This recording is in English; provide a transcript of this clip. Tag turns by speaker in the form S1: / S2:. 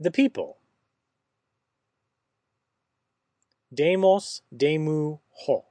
S1: The people. Demos, demu, ho.